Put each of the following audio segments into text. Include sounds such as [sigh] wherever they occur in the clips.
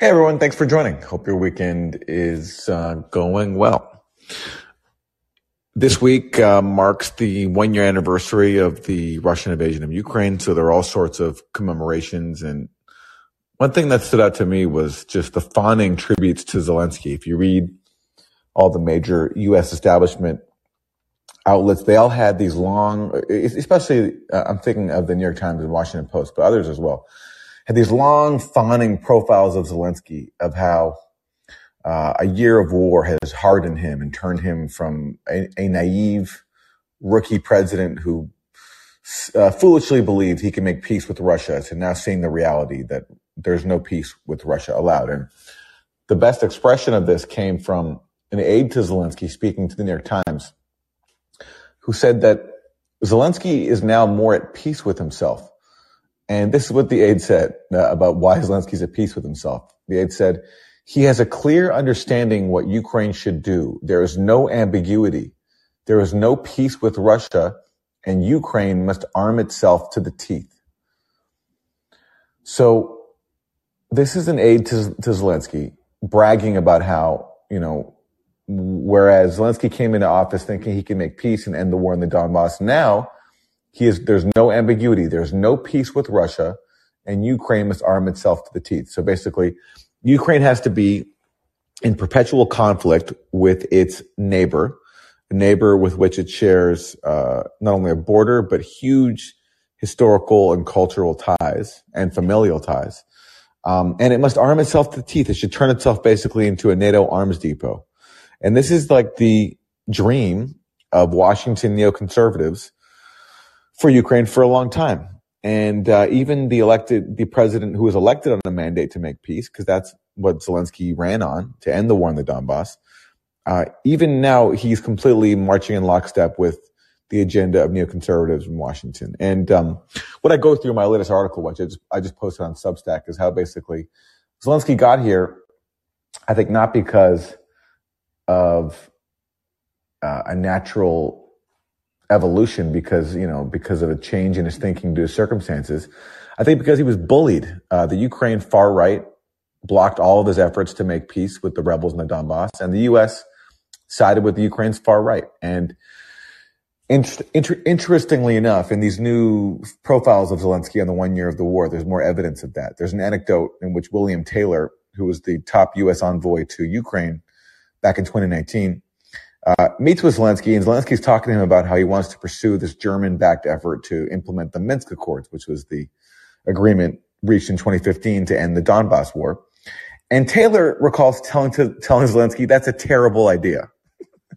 Hey everyone, thanks for joining. Hope your weekend is uh, going well. This week uh, marks the one year anniversary of the Russian invasion of Ukraine, so there are all sorts of commemorations. And one thing that stood out to me was just the fawning tributes to Zelensky. If you read all the major U.S. establishment outlets, they all had these long, especially uh, I'm thinking of the New York Times and Washington Post, but others as well, had these long fawning profiles of Zelensky of how uh, a year of war has hardened him and turned him from a, a naive rookie president who uh, foolishly believed he can make peace with Russia to now seeing the reality that there's no peace with Russia allowed. And the best expression of this came from an aide to Zelensky speaking to the New York Times who said that Zelensky is now more at peace with himself. And this is what the aide said uh, about why Zelensky's at peace with himself. The aide said, he has a clear understanding what Ukraine should do. There is no ambiguity. There is no peace with Russia and Ukraine must arm itself to the teeth. So this is an aide to, to Zelensky bragging about how, you know, Whereas Zelensky came into office thinking he can make peace and end the war in the Donbass. Now he is, there's no ambiguity. There's no peace with Russia and Ukraine must arm itself to the teeth. So basically Ukraine has to be in perpetual conflict with its neighbor, a neighbor with which it shares, uh, not only a border, but huge historical and cultural ties and familial ties. Um, and it must arm itself to the teeth. It should turn itself basically into a NATO arms depot. And this is like the dream of Washington neoconservatives for Ukraine for a long time. And uh, even the elected, the president who was elected on a mandate to make peace, because that's what Zelensky ran on to end the war in the Donbass. Uh, even now, he's completely marching in lockstep with the agenda of neoconservatives in Washington. And um, what I go through in my latest article, which I just, I just posted on Substack, is how basically Zelensky got here. I think not because of uh, a natural evolution because you know because of a change in his thinking due to circumstances. I think because he was bullied. Uh, the Ukraine far right blocked all of his efforts to make peace with the rebels in the Donbass, and the U.S. sided with the Ukraine's far right. And inter- inter- interestingly enough, in these new profiles of Zelensky on the one year of the war, there's more evidence of that. There's an anecdote in which William Taylor, who was the top U.S. envoy to Ukraine, back in 2019, uh, meets with Zelensky, and Zelensky's talking to him about how he wants to pursue this German-backed effort to implement the Minsk Accords, which was the agreement reached in 2015 to end the Donbass war. And Taylor recalls telling to telling Zelensky that's a terrible idea.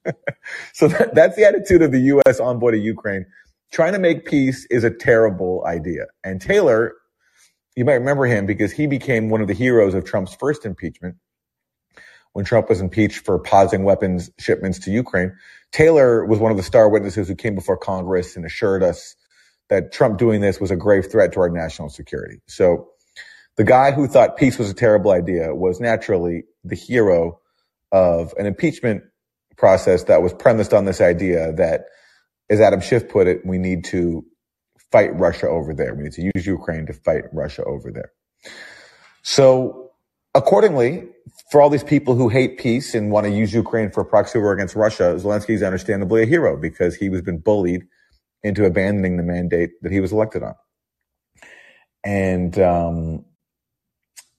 [laughs] so that, that's the attitude of the U.S. envoy to Ukraine. Trying to make peace is a terrible idea. And Taylor, you might remember him because he became one of the heroes of Trump's first impeachment when Trump was impeached for pausing weapons shipments to Ukraine. Taylor was one of the star witnesses who came before Congress and assured us that Trump doing this was a grave threat to our national security. So the guy who thought peace was a terrible idea was naturally the hero of an impeachment process that was premised on this idea that, as Adam Schiff put it, we need to fight Russia over there. We need to use Ukraine to fight Russia over there. So Accordingly, for all these people who hate peace and want to use Ukraine for a proxy war against Russia, Zelensky is understandably a hero because he was been bullied into abandoning the mandate that he was elected on. And um,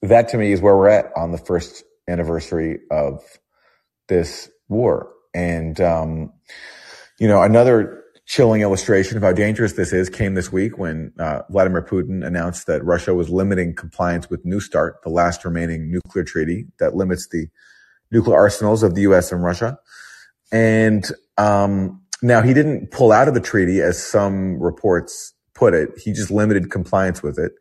that to me is where we're at on the first anniversary of this war. And, um, you know, another chilling illustration of how dangerous this is came this week when uh, Vladimir Putin announced that Russia was limiting compliance with New START, the last remaining nuclear treaty that limits the nuclear arsenals of the U.S. and Russia. And um, now he didn't pull out of the treaty, as some reports put it. He just limited compliance with it.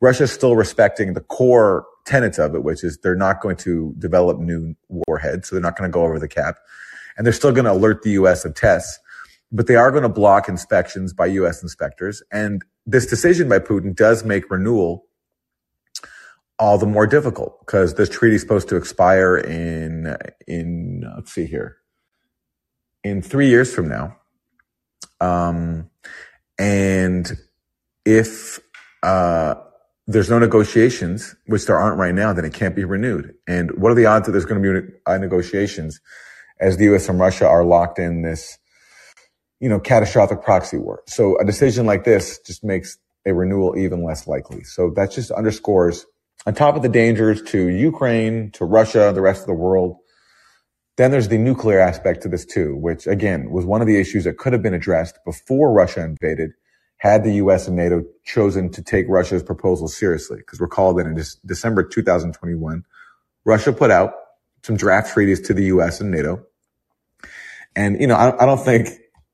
Russia's still respecting the core tenets of it, which is they're not going to develop new warheads, so they're not going to go over the cap, and they're still going to alert the U.S. of tests but they are going to block inspections by U.S. inspectors. And this decision by Putin does make renewal all the more difficult because this treaty is supposed to expire in in let's see here in three years from now. Um, and if uh, there's no negotiations, which there aren't right now, then it can't be renewed. And what are the odds that there's going to be negotiations as the U.S. and Russia are locked in this, you know, catastrophic proxy war? So a decision like this just makes a renewal even less likely. So that just underscores on top of the dangers to Ukraine, to Russia, the rest of the world. Then there's the nuclear aspect to this too, which again was one of the issues that could have been addressed before Russia invaded had the US and NATO chosen to take Russia's proposal seriously. Because recall that in December 2021, Russia put out some draft treaties to the US and NATO. And, you know, I, I don't think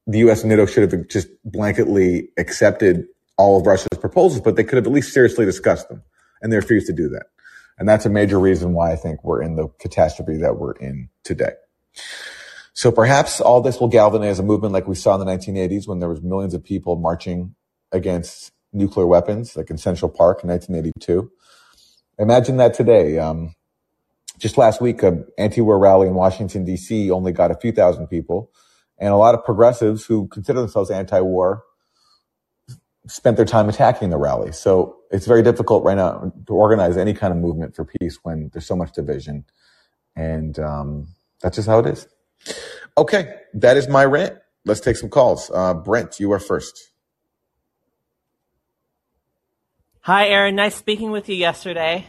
the US and NATO should have just blanketly accepted all of Russia's proposals, but they could have at least seriously discussed them. And they refused to do that. And that's a major reason why I think we're in the catastrophe that we're in today. So perhaps all this will galvanize a movement like we saw in the 1980s when there was millions of people marching against nuclear weapons, like in Central Park in 1982. Imagine that today. Um, just last week, an anti-war rally in Washington D.C. only got a few thousand people, and a lot of progressives who consider themselves anti-war spent their time attacking the rally. So it's very difficult right now to organize any kind of movement for peace when there's so much division, and um, that's just how it is. Okay, that is my rant. Let's take some calls. Uh, Brent, you are first. Hi, Aaron. Nice speaking with you yesterday.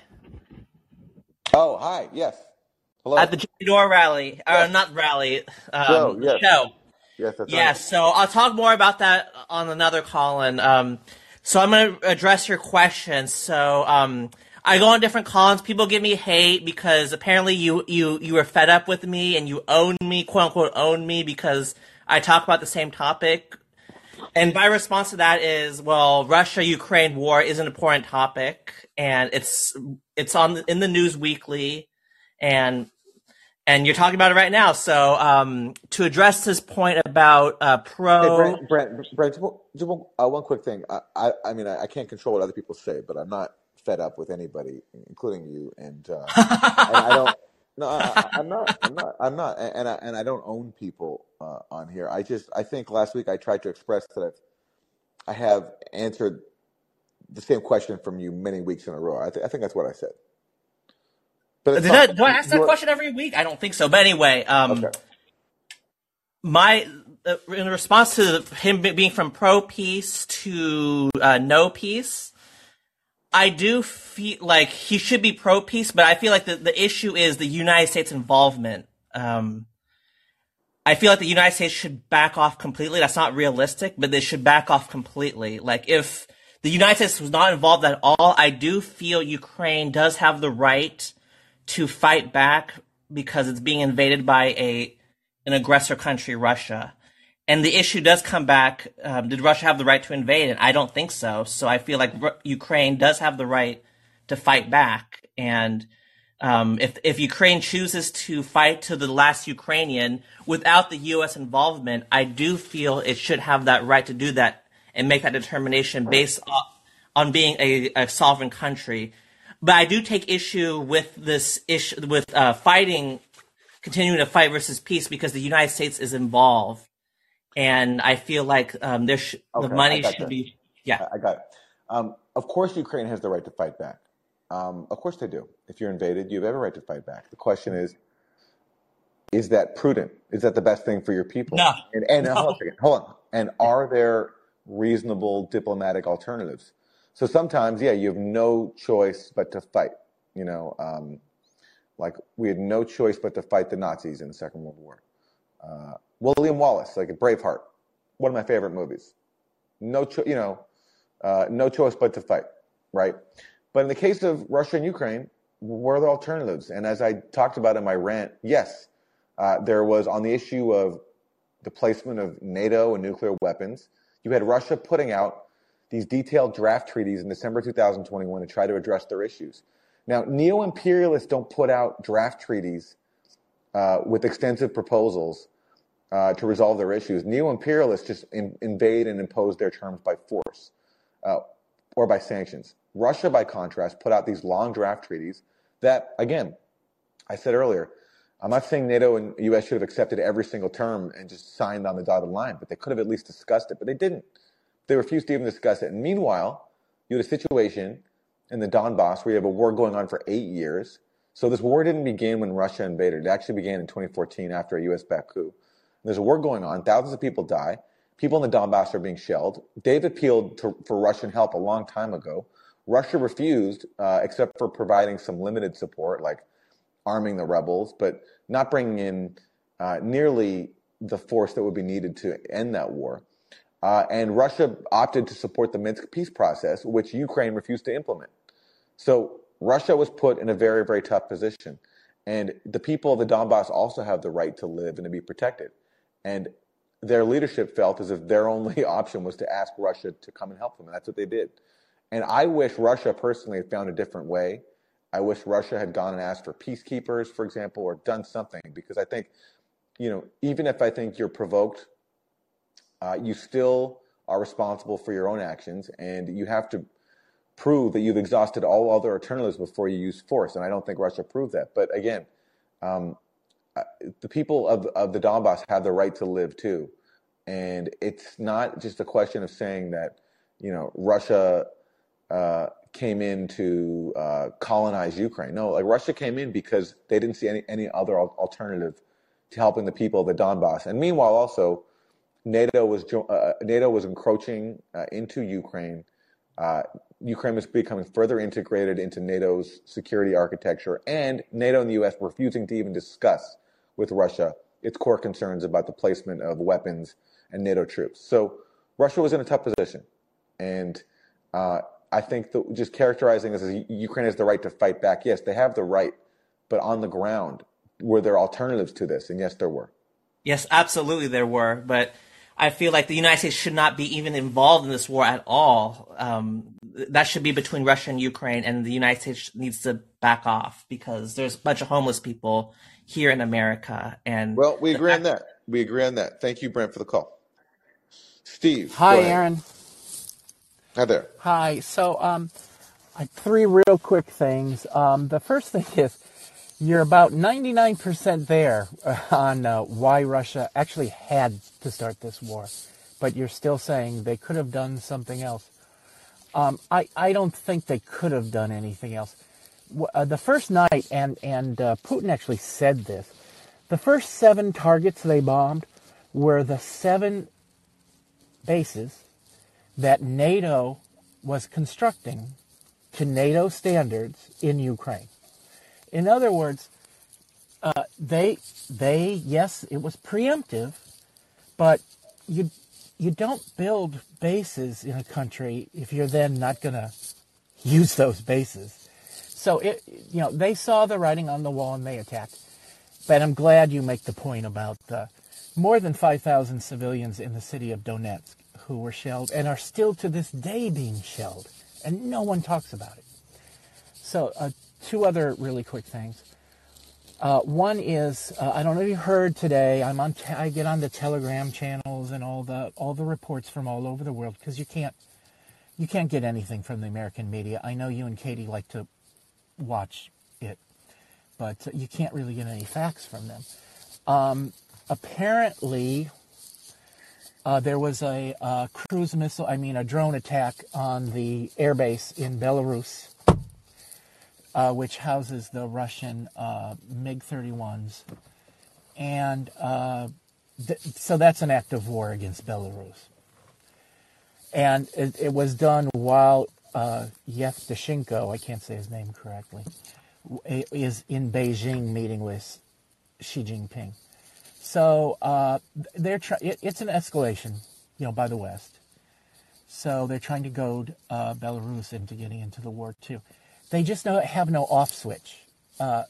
Oh, hi. Yes. Hello. At the Jimmy Dore rally, or not rally, um. Yes. show. Yes, that's yes. Right. So I'll talk more about that on another call. And um, so I'm going to address your question. So um, I go on different cons. People give me hate because apparently you you you were fed up with me and you own me, quote unquote, own me because I talk about the same topic. And my response to that is, well, Russia Ukraine war is an important topic, and it's it's on in the news weekly, and and you're talking about it right now. So um, to address this point about uh, pro, hey, Brent, Brent, Brent, just one, uh, one quick thing. I, I, I mean, I, I can't control what other people say, but I'm not fed up with anybody, including you. And, uh, [laughs] and I don't. No, I, am not. I'm not. I'm not. And I and I don't own people uh, on here. I just. I think last week I tried to express that I've, I have answered the same question from you many weeks in a row. I, th- I think that's what I said. But Did I, do I ask that question every week? I don't think so. But anyway, um, okay. my uh, in response to him being from pro peace to uh, no peace, I do feel like he should be pro peace, but I feel like the, the issue is the United States involvement. Um, I feel like the United States should back off completely. That's not realistic, but they should back off completely. Like if the United States was not involved at all, I do feel Ukraine does have the right to fight back because it's being invaded by a an aggressor country, Russia. And the issue does come back. Um, did Russia have the right to invade? And I don't think so. So I feel like R- Ukraine does have the right to fight back. And um, if if Ukraine chooses to fight to the last Ukrainian without the U.S. involvement, I do feel it should have that right to do that and make that determination based on, on being a, a sovereign country. But I do take issue with this issue with uh, fighting, continuing to fight versus peace because the United States is involved and I feel like um, there sh- okay, the money should be. Yeah, I got it. Um, of course, Ukraine has the right to fight back. Um, of course, they do. If you're invaded, you have every right to fight back. The question is, is that prudent? Is that the best thing for your people? No. And, and no. hold on a second. Hold on. And are there reasonable diplomatic alternatives? So sometimes, yeah, you have no choice but to fight. You know, um, like we had no choice but to fight the Nazis in the Second World War. Uh, William Wallace, like a Braveheart, one of my favorite movies. No, cho- you know, uh, no choice but to fight, right? But in the case of Russia and Ukraine, are the alternatives? And as I talked about in my rant, yes, uh, there was on the issue of the placement of NATO and nuclear weapons. You had Russia putting out these detailed draft treaties in December 2021 to try to address their issues. Now, neo imperialists don't put out draft treaties uh, with extensive proposals uh, to resolve their issues. Neo imperialists just in, invade and impose their terms by force uh, or by sanctions. Russia, by contrast, put out these long draft treaties that, again, I said earlier, I'm not saying NATO and US should have accepted every single term and just signed on the dotted line, but they could have at least discussed it, but they didn't. They refused to even discuss it. And meanwhile, you had a situation in the Donbass, where you have a war going on for eight years. So this war didn't begin when Russia invaded. It actually began in 2014 after a U.S. backed coup. There's a war going on. Thousands of people die. People in the Donbass are being shelled. They've appealed to, for Russian help a long time ago. Russia refused, uh, except for providing some limited support, like arming the rebels, but not bringing in uh, nearly the force that would be needed to end that war. Uh, and Russia opted to support the Minsk peace process, which Ukraine refused to implement. So Russia was put in a very, very tough position. And the people of the Donbass also have the right to live and to be protected. And their leadership felt as if their [laughs] only option was to ask Russia to come and help them. And that's what they did. And I wish Russia personally had found a different way. I wish Russia had gone and asked for peacekeepers, for example, or done something because I think, you know, even if I think you're provoked, uh, you still are responsible for your own actions and you have to prove that you've exhausted all other alternatives before you use force. And I don't think Russia proved that. But again, um, the people of, of the Donbass have the right to live too. And it's not just a question of saying that, you know, Russia uh, came in to uh, colonize Ukraine. No, like Russia came in because they didn't see any, any other alternative to helping the people of the Donbass. And meanwhile, also, NATO was uh, NATO was encroaching uh, into Ukraine. Uh, Ukraine was becoming further integrated into NATO's security architecture, and NATO and the U.S. refusing to even discuss with Russia its core concerns about the placement of weapons and NATO troops. So Russia was in a tough position, and uh, I think that just characterizing this as Ukraine has the right to fight back. Yes, they have the right, but on the ground, were there alternatives to this? And yes, there were. Yes, absolutely, there were, but I feel like the United States should not be even involved in this war at all. Um, that should be between Russia and Ukraine, and the United States needs to back off because there's a bunch of homeless people here in America. And well, we agree on that. We agree on that. Thank you, Brent, for the call. Steve. Hi, Aaron. Hi there. Hi. So, um, three real quick things. Um, the first thing is you're about 99% there on uh, why Russia actually had to start this war, but you're still saying they could have done something else. Um, I, I don't think they could have done anything else. Uh, the first night, and, and uh, Putin actually said this, the first seven targets they bombed were the seven bases that NATO was constructing to NATO standards in Ukraine. In other words, uh, they they yes, it was preemptive, but you you don't build bases in a country if you're then not going to use those bases. So it you know they saw the writing on the wall and they attacked. But I'm glad you make the point about the more than 5,000 civilians in the city of Donetsk who were shelled and are still to this day being shelled, and no one talks about it. So uh, two other really quick things. Uh, one is uh, I don't know if you heard today. I'm on. Te- I get on the Telegram channels and all the all the reports from all over the world because you can't you can't get anything from the American media. I know you and Katie like to watch it, but you can't really get any facts from them. Um, apparently, uh, there was a, a cruise missile, I mean, a drone attack on the airbase in Belarus uh, which houses the Russian uh, MiG 31s. And uh, th- so that's an act of war against Belarus. And it, it was done while uh, Yevtushenko, I can't say his name correctly, is in Beijing meeting with Xi Jinping. So uh, they're try- it, it's an escalation, you know, by the West. So they're trying to goad uh, Belarus into getting into the war too. They just have no off switch. Uh,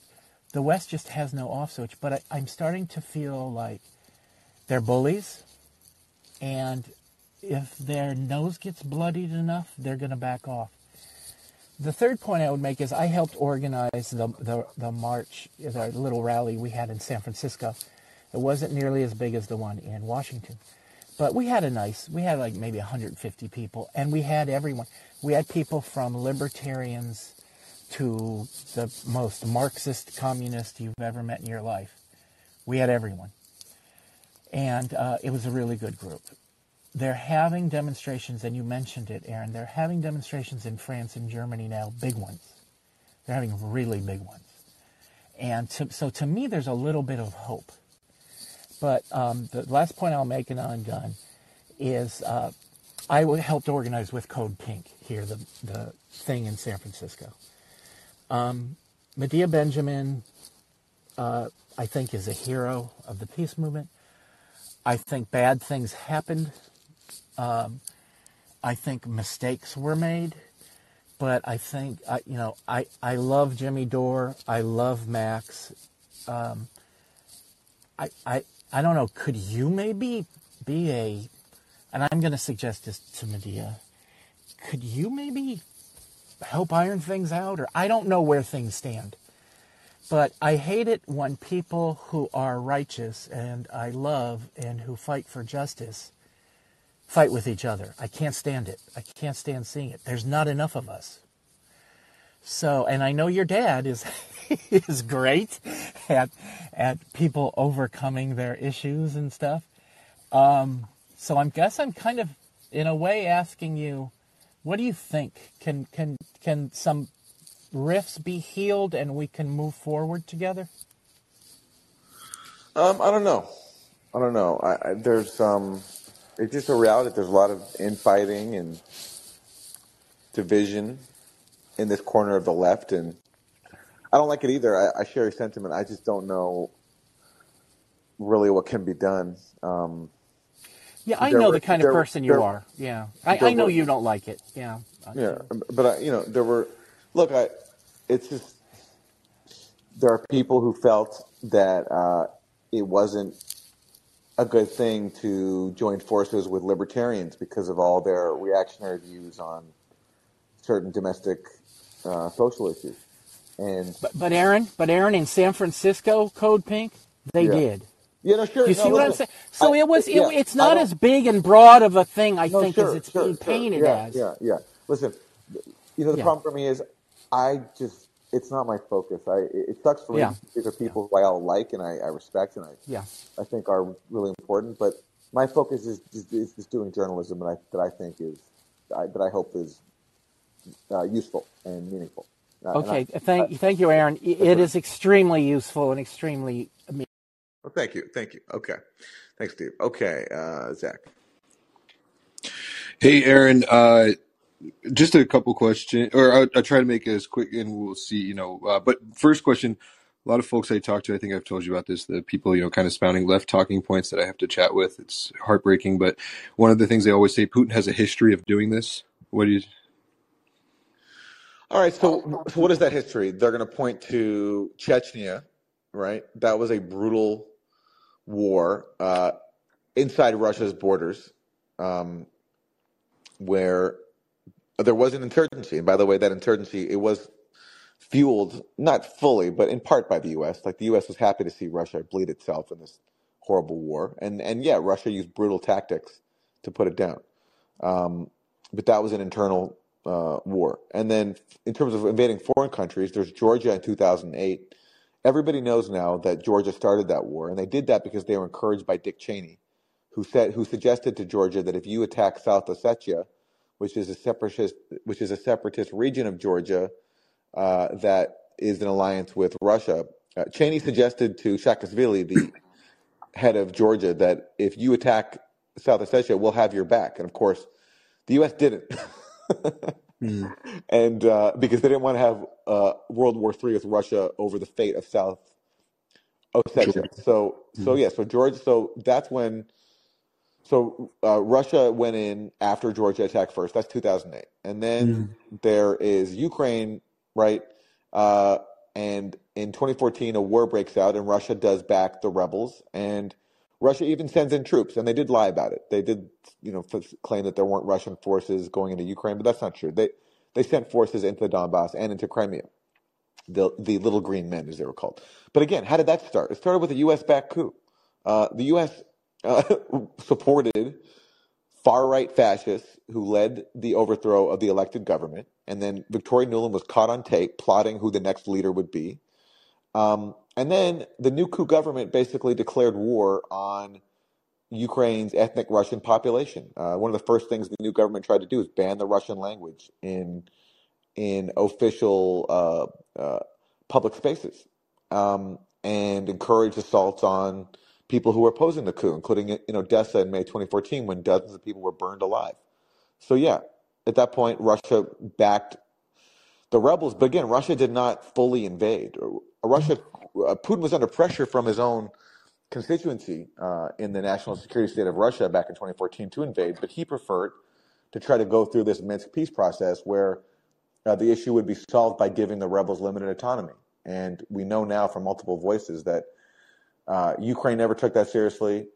the West just has no off switch. But I, am starting to feel like they're bullies, and if their nose gets bloodied enough, they're going to back off. The third point I would make is I helped organize the, the, the march, the little rally we had in San Francisco. It wasn't nearly as big as the one in Washington. But we had a nice, we had like maybe 150 people, and we had everyone. We had people from libertarians to the most Marxist communist you've ever met in your life. We had everyone. And uh, it was a really good group. they're having demonstrations, and you mentioned it, Aaron. They're having demonstrations in France and Germany now, big ones. They're having really big ones. And to, so to me, there's a little bit of hope. But um, the last point I'll make on gun is uh, I helped organize with Code Pink here, the, the thing in San Francisco. Um, Medea Benjamin, uh, I think, is a hero of the peace movement. I think bad things happened. Um, I think mistakes were made. But I think, you know, I, I love Jimmy Dore. I love Max. Um, I, I, I don't know. Could you maybe be a, and I'm going to suggest this to Medea, could you maybe help iron things out? Or I don't know where things stand. But I hate it when people who are righteous and I love and who fight for justice fight with each other. I can't stand it. I can't stand seeing it. There's not enough of us. So, and I know your dad is [laughs] is great at at people overcoming their issues and stuff. Um, so I guess I'm kind of in a way asking you, what do you think? Can can can some rifts be healed and we can move forward together? Um, I don't know. I don't know. I, I, there's um, it's just a reality. There's a lot of infighting and division in this corner of the left, and I don't like it either. I, I share your sentiment. I just don't know really what can be done. Um, yeah, I know were, the kind of person you there, are. Yeah, I, I know were, you don't like it. Yeah. Yeah, but I, you know, there were. Look, I. It's just there are people who felt that uh, it wasn't a good thing to join forces with libertarians because of all their reactionary views on certain domestic uh, social issues. And but, but Aaron, but Aaron in San Francisco, Code Pink, they yeah. did. Yeah, no, sure. You no, see what I'm saying? So I, it was. Yeah, it's not as big and broad of a thing, I no, think, sure, as it's sure, being painted. Yeah, as. Yeah, yeah. Listen, you know, the problem for me is, I just it's not my focus. I it sucks for me. These are people who I all like and I, I respect and I yeah. I think are really important. But my focus is is, is just doing journalism that I that I think is I, that I hope is uh, useful and meaningful. Uh, okay, and I, thank I, thank you, Aaron. It is extremely useful and extremely. Well, thank you, thank you. Okay, thanks, Steve. Okay, uh, Zach. Hey, Aaron. Uh, just a couple questions, or I'll, I'll, try to make it as quick, and we'll see. You know, uh, but first question: a lot of folks I talk to, I think I've told you about this. The people, you know, kind of spouting left talking points that I have to chat with. It's heartbreaking, but one of the things they always say: Putin has a history of doing this. What do you? All right. So, so what is that history? They're going to point to Chechnya, right? That was a brutal war uh, inside Russia's borders, um, where there was an insurgency. And by the way, that insurgency it was fueled not fully, but in part by the U.S. Like the U.S. was happy to see Russia bleed itself in this horrible war, and and yeah, Russia used brutal tactics to put it down. Um, but that was an internal uh, war. And then in terms of invading foreign countries, there's Georgia in 2008. Everybody knows now that Georgia started that war, and they did that because they were encouraged by Dick Cheney, who said who suggested to Georgia that if you attack South Ossetia, which is a separatist, which is a separatist region of Georgia uh, that is in alliance with Russia. Uh, Cheney suggested to Saakashvili, the head of Georgia, that if you attack South Ossetia, we'll have your back. And of course, the U.S. didn't, [laughs] mm. and uh, because they didn't want to have uh, World War III with Russia over the fate of South Ossetia. So, mm. so yeah, so Georgia. So that's when so uh, Russia went in after Georgia attacked first. That's 2008, and then mm. there is Ukraine, right? Uh, and in 2014, a war breaks out, and Russia does back the rebels, and Russia even sends in troops, and they did lie about it. They did, you know, claim that there weren't Russian forces going into Ukraine, but that's not true. They they sent forces into the Donbass and into Crimea, the the little green men, as they were called. But again, how did that start? It started with a U.S. backed coup. Uh, the U.S uh, [laughs] supported far right fascists who led the overthrow of the elected government. And then Victoria Nuland was caught on tape plotting who the next leader would be. Um, and then the new coup government basically declared war on Ukraine's ethnic Russian population. Uh, one of the first things the new government tried to do is ban the Russian language in in official uh, uh, public spaces um, and encourage assaults on people who were opposing the coup, including in Odessa in May 2014 when dozens of people were burned alive. So yeah, at that point, Russia backed the rebels. But again, Russia did not fully invade. Russia, uh, Putin was under pressure from his own constituency uh, in the national security state of Russia back in 2014 to invade, but he preferred to try to go through this Minsk peace process where uh, the issue would be solved by giving the rebels limited autonomy. And we know now from multiple voices that uh, Ukraine never took that seriously.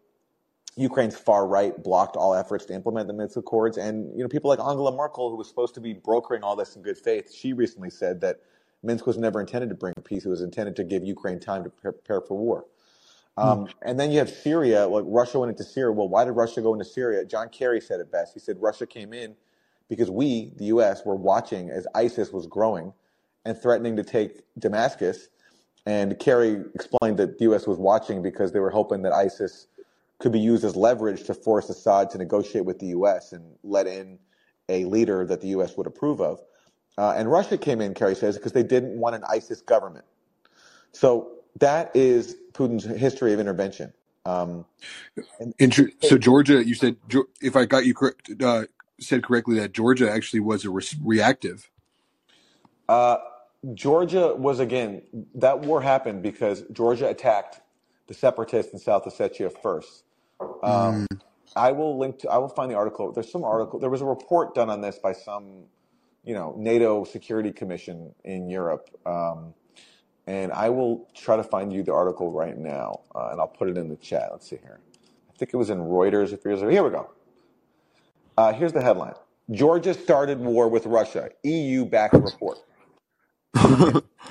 Ukraine's far right blocked all efforts to implement the Minsk Accords, and you know people like Angela Merkel, who was supposed to be brokering all this in good faith, she recently said that Minsk was never intended to bring peace; it was intended to give Ukraine time to prepare for war. Um, mm. And then you have Syria. Like Russia went into Syria. Well, why did Russia go into Syria? John Kerry said it best. He said Russia came in because we, the U.S., were watching as ISIS was growing and threatening to take Damascus. And Kerry explained that the U.S. was watching because they were hoping that ISIS could be used as leverage to force Assad to negotiate with the U.S. and let in a leader that the U.S. would approve of. Uh, and Russia came in, Kerry says, because they didn't want an ISIS government. So that is Putin's history of intervention. Um, and, so Georgia, you said, if I got you correct, uh, said correctly, that Georgia actually was a re- reactive. Uh, Georgia was again that war happened because Georgia attacked the separatists in South Ossetia first. Um, mm. I will link to. I will find the article. There's some article. There was a report done on this by some, you know, NATO Security Commission in Europe, um, and I will try to find you the article right now, uh, and I'll put it in the chat. Let's see here. I think it was in Reuters. If you're here, we go. Uh, here's the headline: Georgia started war with Russia. EU backed report. [laughs]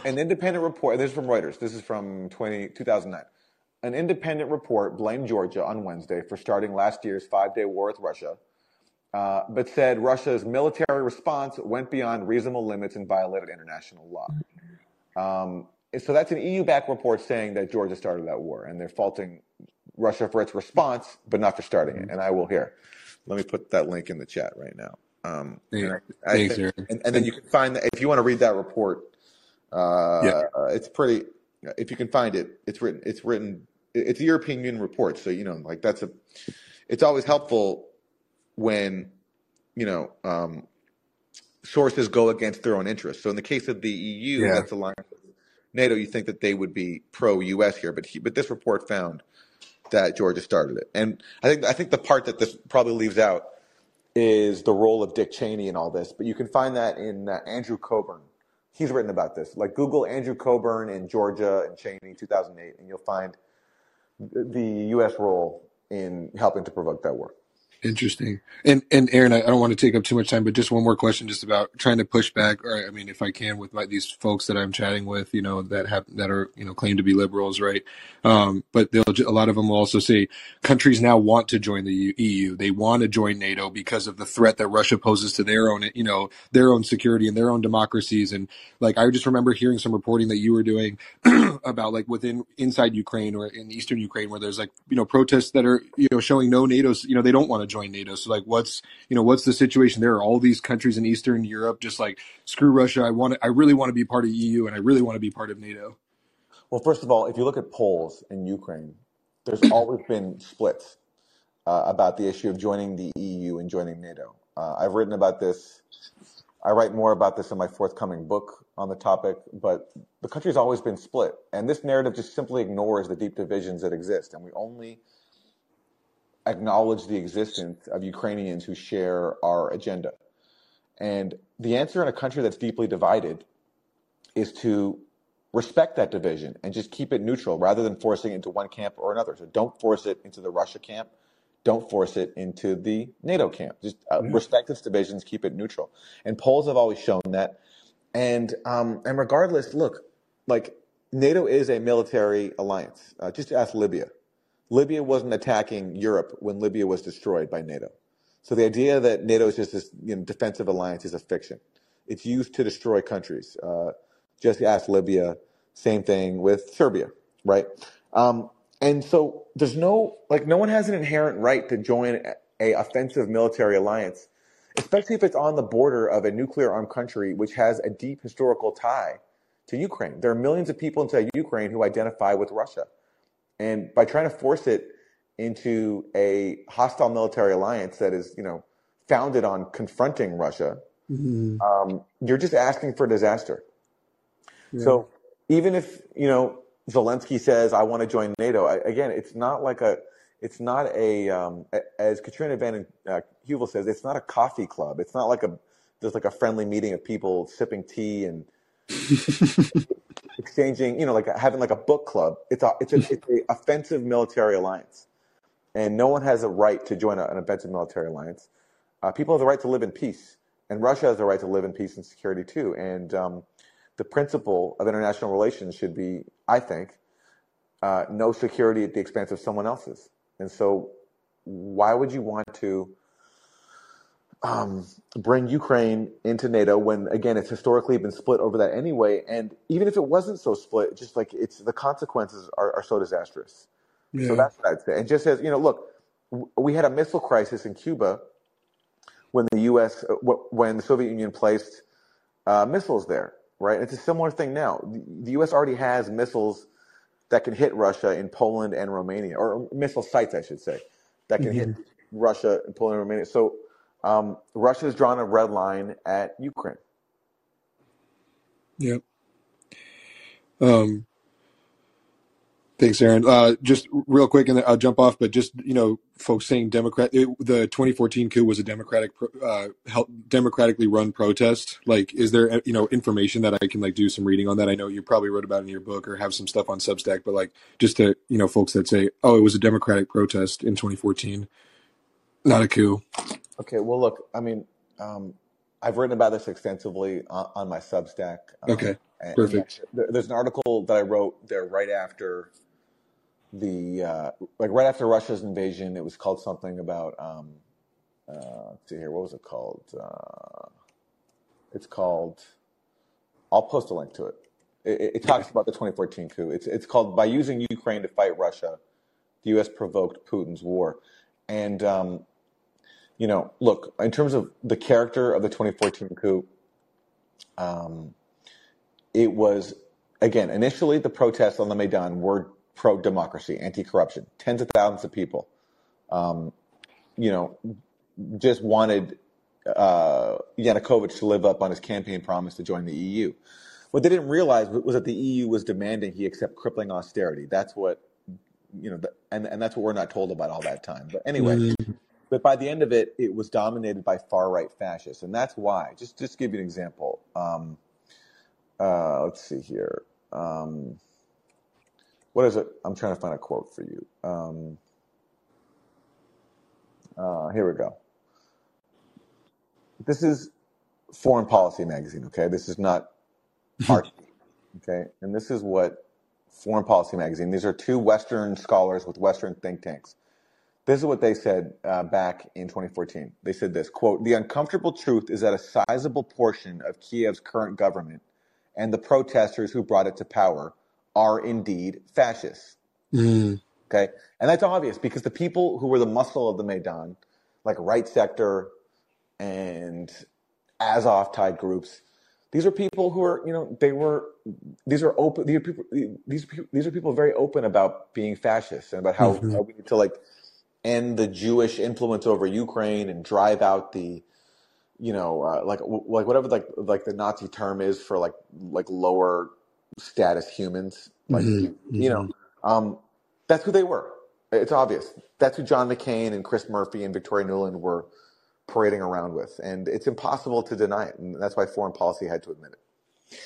An independent report. This is from Reuters. This is from 20, 2009. An independent report blamed Georgia on Wednesday for starting last year's five day war with Russia, uh, but said Russia's military response went beyond reasonable limits and violated international law. Um, so that's an EU backed report saying that Georgia started that war, and they're faulting Russia for its response, but not for starting it. And I will here. Let me put that link in the chat right now. Um, yeah, I, I thanks, think, and, and, then you can find that if you want to read that report. Uh, yeah. it's pretty if you can find it, it's written. It's written. It's a European Union report, so you know, like that's a. It's always helpful when, you know, um, sources go against their own interests. So in the case of the EU, yeah. that's aligned with NATO. You think that they would be pro-U.S. here, but he, but this report found that Georgia started it, and I think I think the part that this probably leaves out is the role of Dick Cheney in all this. But you can find that in uh, Andrew Cockburn he's written about this. Like Google Andrew Cockburn in Georgia and Cheney 2008, and you'll find the U.S. role in helping to provoke that war. Interesting. And and Aaron, I, I, don't want to take up too much time, but just one more question, just about trying to push back, or I mean, if I can, with my, these folks that I'm chatting with, you know, that have that are you know claim to be liberals, right? Um, but they'll a lot of them will also say countries now want to join the EU, they want to join NATO because of the threat that Russia poses to their own, you know, their own security and their own democracies. And like I just remember hearing some reporting that you were doing [clears throat] about like within inside Ukraine or in eastern Ukraine, where there's like you know protests that are you know showing no NATO's, you know, they don't want to join NATO. So like, what's you know what's the situation there? Are all these countries in Eastern Europe just like screw Russia? I want to, I really want to be part of EU and I really want to be part of NATO. Well, first of all, if you look at polls in Ukraine, there's [clears throat] always been splits uh, about the issue of joining the EU and joining NATO. Uh, I've written about this. I write more about this in my forthcoming book on the topic, but the country's always been split. And this narrative just simply ignores the deep divisions that exist. And we only acknowledge the existence of Ukrainians who share our agenda. And the answer in a country that's deeply divided is to respect that division and just keep it neutral rather than forcing it into one camp or another. So don't force it into the Russia camp. Don't force it into the NATO camp. Just uh, mm-hmm. respect its divisions, keep it neutral. And polls have always shown that. And um, and regardless, look, like NATO is a military alliance. Uh, just ask Libya. Libya wasn't attacking Europe when Libya was destroyed by NATO. So the idea that NATO is just this you know, defensive alliance is a fiction. It's used to destroy countries. Uh, just ask Libya. Same thing with Serbia, right? Um, and so there's no like no one has an inherent right to join a offensive military alliance, especially if it's on the border of a nuclear armed country which has a deep historical tie to Ukraine. There are millions of people inside Ukraine who identify with Russia. And by trying to force it into a hostile military alliance that is, you know, founded on confronting Russia, mm-hmm. um, you're just asking for disaster. Yeah. So even if you know Zelensky says, "I want to join NATO," I, again, it's not like a, it's not a, um, as Katrina Van uh, Heuvel says, it's not a coffee club. It's not like a, there's like a friendly meeting of people sipping tea and [laughs] exchanging, you know, like having like a book club. It's a, it's a, [laughs] it's a offensive military alliance, and no one has a right to join a, an offensive military alliance. Uh, people have the right to live in peace, and Russia has the right to live in peace and security too. And um, the principle of international relations should be, I think, uh, no security at the expense of someone else's. And so, why would you want to um, bring Ukraine into NATO when, again, it's historically been split over that anyway? And even if it wasn't so split, just like it's the consequences are, are so disastrous. Yeah. So that's what I'd say. And just as you know, look, we had a missile crisis in Cuba when the U.S. Uh, when the Soviet Union placed uh, missiles there right? It's a similar thing now. The U.S. already has missiles that can hit Russia in Poland and Romania, or missile sites, I should say, that can mm-hmm. hit Russia and Poland and Romania. So um, Russia has drawn a red line at Ukraine. Yep. Um, Thanks, Aaron. Uh, just real quick, and I'll jump off. But just you know, folks saying Democrat, it, the 2014 coup was a democratic, uh, help, democratically run protest. Like, is there you know information that I can like do some reading on that? I know you probably wrote about in your book or have some stuff on Substack, but like just to you know, folks that say, oh, it was a democratic protest in 2014, not a coup. Okay. Well, look, I mean, um, I've written about this extensively on, on my Substack. Um, okay. Perfect. there's an article that I wrote there right after the uh, like right after Russia's invasion, it was called something about. Um, uh, let's see here, what was it called? Uh, it's called. I'll post a link to it. It, it talks about the 2014 coup. It's it's called by using Ukraine to fight Russia, the U.S. provoked Putin's war, and um, you know, look in terms of the character of the 2014 coup. Um, it was again initially the protests on the Maidan were pro democracy, anti corruption, tens of thousands of people, um, you know, just wanted uh, Yanukovych to live up on his campaign promise to join the EU. What they didn't realize was that the EU was demanding he accept crippling austerity. That's what, you know, the, and, and that's what we're not told about all that time. But anyway, mm-hmm. But by the end of it, it was dominated by far right fascists. And that's why, just, just give you an example, um, uh, let's see here. Um, what is it? I'm trying to find a quote for you. Um, uh, here we go. This is Foreign Policy Magazine, okay? This is not [laughs] RT, okay? And this is what Foreign Policy Magazine, these are two Western scholars with Western think tanks. This is what they said uh, back in 2014. They said this quote, the uncomfortable truth is that a sizable portion of Kiev's current government and the protesters who brought it to power are indeed fascists. Mm. Okay. And that's obvious because the people who were the muscle of the Maidan, like right sector and Azov type groups, these are people who are, you know, they were, these are open, these are people, these, these are people very open about being fascists and about how, mm-hmm. how we need to like end the Jewish influence over Ukraine and drive out the, you know, uh, like like whatever like like the Nazi term is for like like lower status humans. Like, mm-hmm. you know, mm-hmm. um, that's who they were. It's obvious. That's who John McCain and Chris Murphy and Victoria Nuland were parading around with. And it's impossible to deny it. And that's why foreign policy had to admit it.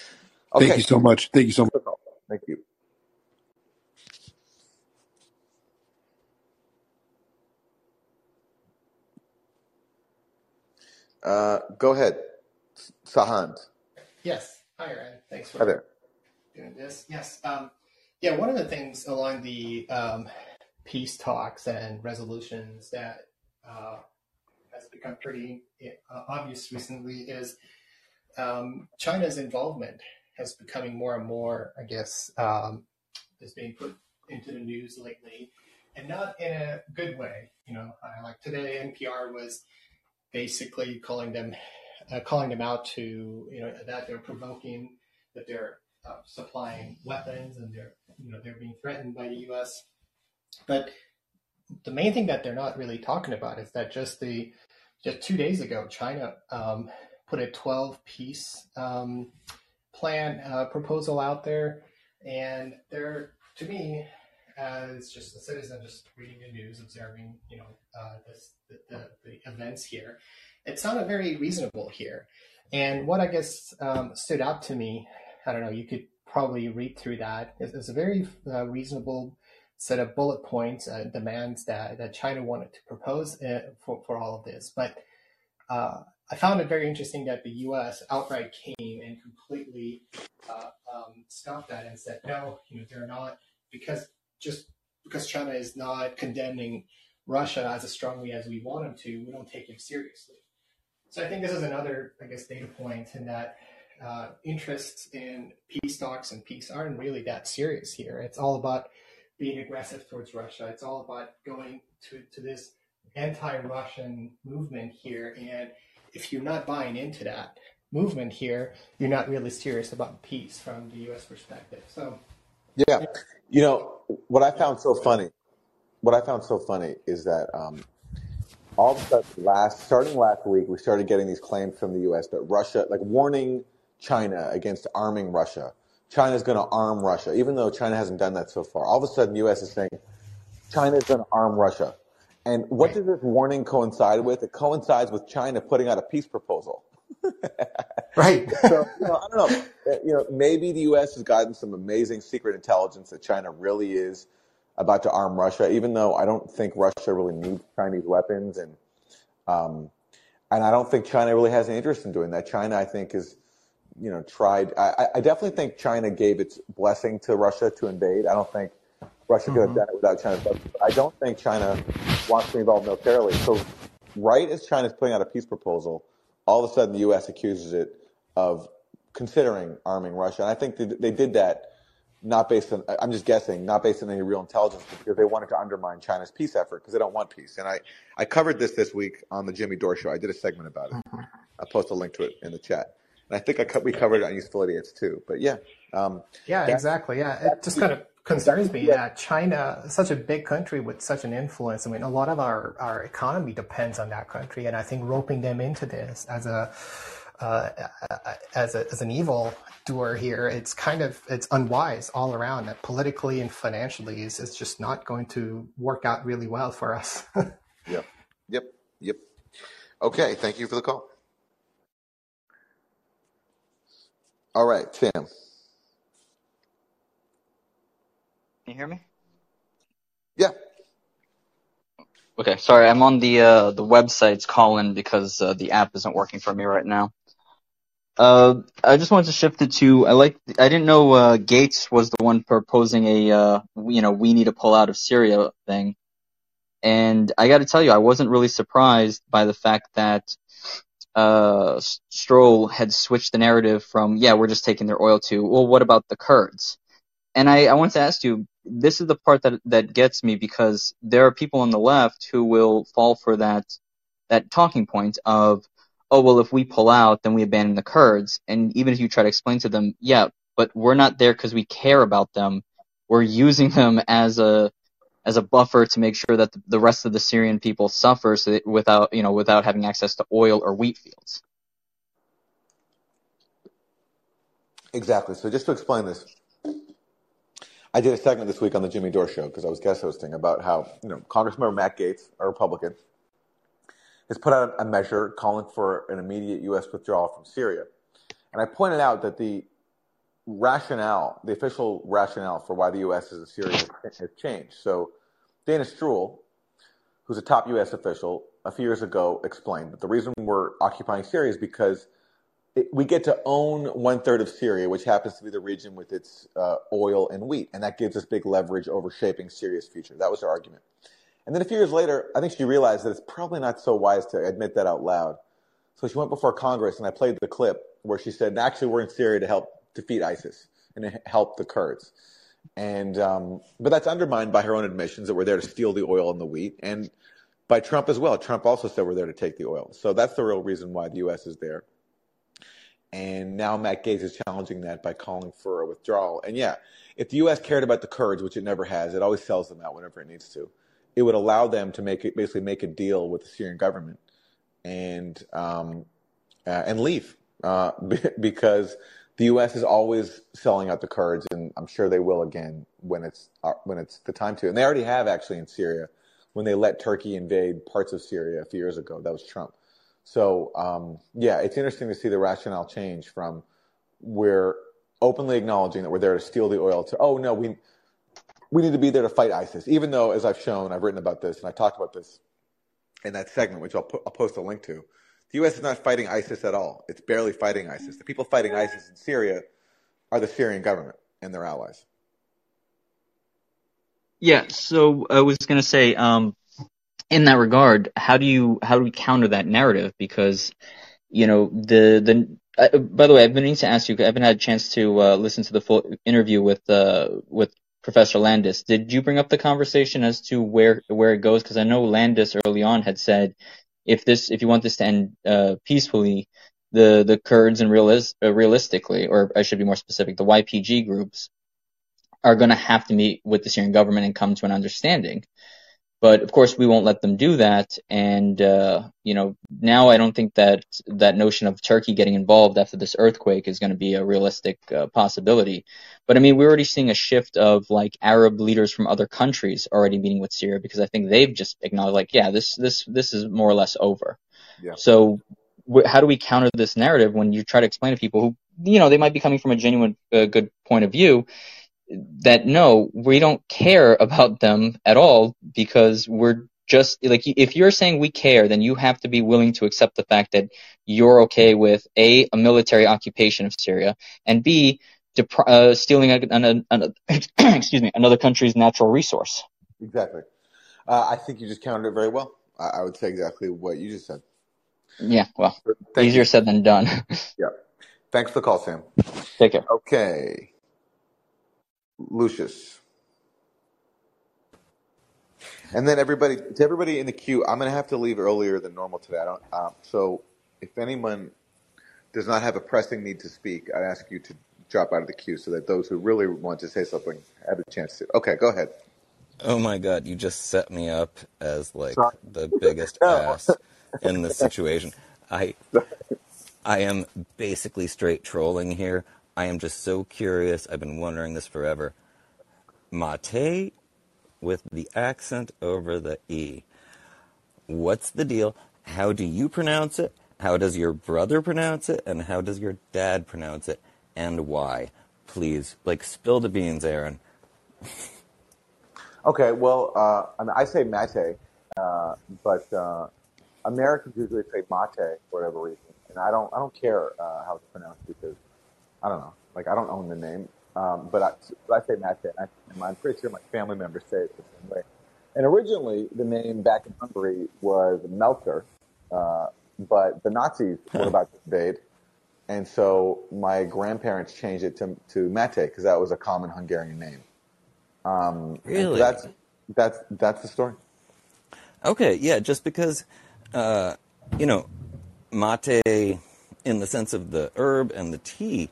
Okay. Thank you so much. Thank you so much. Thank you. Uh, go ahead, Sahand. Yes. Hi, Ryan. Thanks for Hi there doing this. Yes. Um, yeah, one of the things along the um, peace talks and resolutions that uh, has become pretty uh, obvious recently is um, China's involvement has becoming more and more, I guess, um, is being put into the news lately, and not in a good way. You know, like today, NPR was basically calling them uh, calling them out to you know that they're provoking that they're uh, supplying weapons and they're you know they're being threatened by the U.S. But the main thing that they're not really talking about is that just the just two days ago, China um, put a 12 piece um, plan uh, proposal out there, and they're to me as just a citizen, just reading the news, observing you know uh, this, the, the, the events here, it sounded very reasonable here. And what I guess um, stood out to me, I don't know, you could probably read through that. It's a very uh, reasonable set of bullet points, uh, demands that, that China wanted to propose uh, for, for all of this. But uh, I found it very interesting that the U.S. outright came and completely uh, um, stopped that and said, no, you know, they're not because just because China is not condemning Russia as strongly as we want them to, we don't take it seriously. So I think this is another, I guess, data point in that uh, interests in peace talks and peace aren't really that serious here. It's all about being aggressive towards Russia. It's all about going to, to this anti-Russian movement here. And if you're not buying into that movement here, you're not really serious about peace from the U.S. perspective. So, yeah, you know what I found so funny. What I found so funny is that um, all of a sudden, last starting last week, we started getting these claims from the U.S. that Russia, like warning China against arming Russia. China is going to arm Russia, even though China hasn't done that so far. All of a sudden, the U.S. is saying China is going to arm Russia. And what does this warning coincide with? It coincides with China putting out a peace proposal. [laughs] right. so you know, [laughs] I don't know. Uh, you know, maybe the U.S. has gotten some amazing secret intelligence that China really is about to arm Russia, even though I don't think Russia really needs Chinese weapons, and um, and I don't think China really has an interest in doing that. China, I think, is you know tried. I, I definitely think China gave its blessing to Russia to invade. I don't think Russia could have mm-hmm. done it without China's blessing. I don't think China wants to be involved militarily. So, right as China's putting out a peace proposal, all of a sudden the U.S. accuses it of considering arming Russia, and I think they did that not based on, I'm just guessing, not based on any real intelligence, because they wanted to undermine China's peace effort because they don't want peace. And I, I covered this this week on the Jimmy Dore show. I did a segment about it. Mm-hmm. I'll post a link to it in the chat. And I think I we covered it on Useful Idiots too. But yeah. Um, yeah, exactly. Yeah. It just kind of concerns me that China, such a big country with such an influence, I mean, a lot of our, our economy depends on that country. And I think roping them into this as a, uh, as, a, as an evil doer here, it's kind of it's unwise all around. That politically and financially is it's just not going to work out really well for us. [laughs] yep, yep, yep. Okay, thank you for the call. All right, Tim. Can you hear me? Yeah. Okay, sorry, I'm on the uh, the website's calling because uh, the app isn't working for me right now. Uh, I just wanted to shift it to I like I didn't know uh, Gaetz was the one proposing a uh, you know we need to pull out of Syria thing, and I got to tell you I wasn't really surprised by the fact that uh, Stroul had switched the narrative from yeah we're just taking their oil to well what about the Kurds, and I I want to ask you this is the part that that gets me because there are people on the left who will fall for that that talking point of oh, well, if we pull out, then we abandon the Kurds. And even if you try to explain to them, yeah, but we're not there because we care about them. We're using them as a as a buffer to make sure that the rest of the Syrian people suffer so without you know without having access to oil or wheat fields. Exactly. So just to explain this, I did a segment this week on the Jimmy Dore show because I was guest hosting about how you know Congressman Matt Gaetz, a Republican, has put out a measure calling for an immediate U.S. withdrawal from Syria. And I pointed out that the rationale, the official rationale for why the U.S. is in Syria has changed. So Dana Stroul, who's a top U.S. official, a few years ago explained that the reason we're occupying Syria is because we get to own one third of Syria, which happens to be the region with its uh, oil and wheat, and that gives us big leverage over shaping Syria's future. That was her argument. And then a few years later, I think she realized that it's probably not so wise to admit that out loud. So she went before Congress, and I played the clip where she said, "Actually, we're in Syria to help defeat ISIS and to help the Kurds." And um, but that's undermined by her own admissions that we're there to steal the oil and the wheat, and by Trump as well. Trump also said we're there to take the oil. So that's the real reason why the U.S. is there. And now Matt Gaetz is challenging that by calling for a withdrawal. And yeah, if the U.S. cared about the Kurds, which it never has, it always sells them out whenever it needs to. It would allow them to make it basically make a deal with the Syrian government and um, uh, and leave uh, [laughs] because the U.S. is always selling out the Kurds, and I'm sure they will again when it's uh, when it's the time to. And they already have actually in Syria when they let Turkey invade parts of Syria a few years ago. That was Trump. So um, yeah, it's interesting to see the rationale change from we're openly acknowledging that we're there to steal the oil to oh no we we need to be there to fight ISIS. Even though, as I've shown, I've written about this and I talked about this in that segment, which I'll, I'll post a link to. The U.S. is not fighting ISIS at all. It's barely fighting ISIS. The people fighting ISIS in Syria are the Syrian government and their allies. Yeah. So I was going to say, um, in that regard, how do you how do we counter that narrative? Because you know the the uh, by the way, I've been meaning to ask you. I haven't had a chance to uh, listen to the full interview with uh, with Professor Landis. Did you bring up the conversation as to where where it goes? Because I know Landis early on had said, if this if you want this to end uh, peacefully, the the Kurds and realis- uh, realistically, or I should be more specific, the YPG groups are going to have to meet with the Syrian government and come to an understanding. But of course, we won't let them do that. And uh, you know, now I don't think that that notion of Turkey getting involved after this earthquake is going to be a realistic uh, possibility. But I mean, we're already seeing a shift of like Arab leaders from other countries already meeting with Syria because I think they've just acknowledged, like, yeah, this this this is more or less over. Yeah. So, wh- how do we counter this narrative when you try to explain to people who, you know, they might be coming from a genuine, uh, good point of view? That no, we don't care about them at all because we're just like if you're saying we care, then you have to be willing to accept the fact that you're okay with a a military occupation of Syria and b dep- uh, stealing a, an, an, [coughs] excuse me another country's natural resource. Exactly. Uh, I think you just counted it very well. I, I, would say exactly what you just said. Yeah. Well, easier you. said than done. [laughs] yeah. Thanks for the call, Sam. Take care. Okay. Lucius. And then everybody, to everybody in the queue, I'm going to have to leave earlier than normal today. I don't, uh, so if anyone does not have a pressing need to speak, I ask you to drop out of the queue so that those who really want to say something have a chance to. Okay, go ahead. Oh my God, you just set me up as like Sorry. the biggest [laughs] ass in the situation. I, I am basically straight trolling here. I am just so curious. I've been wondering this forever. Mate with the accent over the E. What's the deal? How do you pronounce it? How does your brother pronounce it? And how does your dad pronounce it? And why? Please, like, spill the beans, Aaron. [laughs] okay, well, uh, I, mean, I say mate, uh, but uh, Americans usually say mate for whatever reason, and I don't, I don't care uh, how it's pronounced because I don't know. Like I don't own the name, um, but I, but I say Mate, and, I, am pretty sure my family members say it the same way. And originally, the name back in Hungary was Melter, uh, but the Nazis [laughs] were about to invade, and so my grandparents changed it to to Mate because that was a common Hungarian name. Um, really? that's that's that's the story. Okay, yeah, just because, uh, you know, mate in the sense of the herb and the tea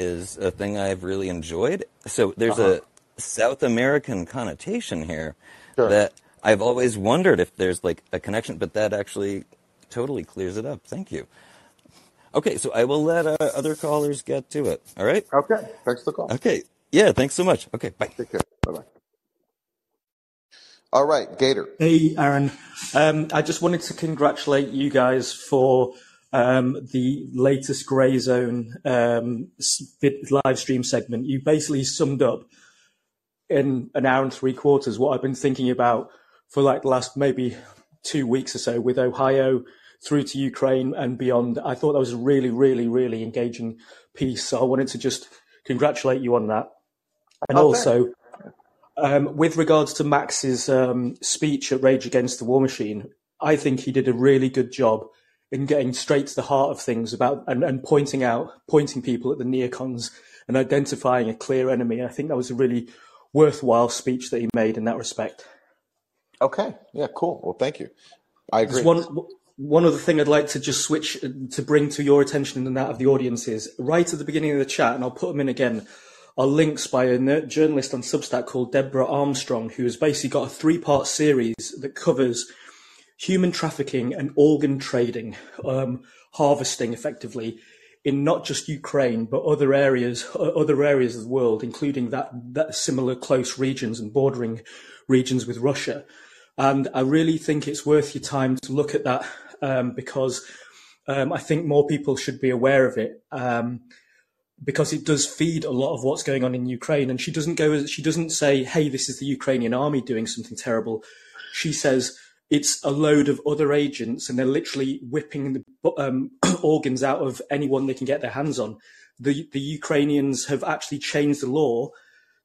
is a thing I've really enjoyed. So there's uh-huh. a South American connotation here sure. that I've always wondered if there's like a connection, but that actually totally clears it up. Thank you. Okay, so I will let uh, other callers get to it. All right. Okay. Thanks for the call. Okay. Yeah. Thanks so much. Okay. Bye. Take care. Bye bye. All right, Gator. Hey, Aaron. Um, I just wanted to congratulate you guys for um, the latest Grayzone um, live stream segment, you basically summed up in an hour and three quarters what I've been thinking about for like the last maybe two weeks or so with Ohio through to Ukraine and beyond. I thought that was a really, really, really engaging piece. So I wanted to just congratulate you on that. And okay. also, um, with regards to Max's um, speech at Rage Against the War Machine, I think he did a really good job in getting straight to the heart of things about and, and pointing out, pointing people at the neocons and identifying a clear enemy. I think that was a really worthwhile speech that he made in that respect. Okay. Yeah. Cool. Well, thank you. I agree. There's one one other thing I'd like to just switch uh, to bring to your attention and that of the audience is right at the beginning of the chat, and I'll put them in again, are links by a journalist on Substack called Deborah Armstrong, who has basically got a three part series that covers human trafficking and organ trading, um, harvesting effectively in not just Ukraine but other areas, other areas of the world, including that that similar close regions and bordering regions with Russia. And I really think it's worth your time to look at that um, because um, I think more people should be aware of it. Um, because it does feed a lot of what's going on in Ukraine, and she doesn't go. She doesn't say, "Hey, this is the Ukrainian army doing something terrible." She says it's a load of other agents, and they're literally whipping the um, [clears throat] organs out of anyone they can get their hands on. The the Ukrainians have actually changed the law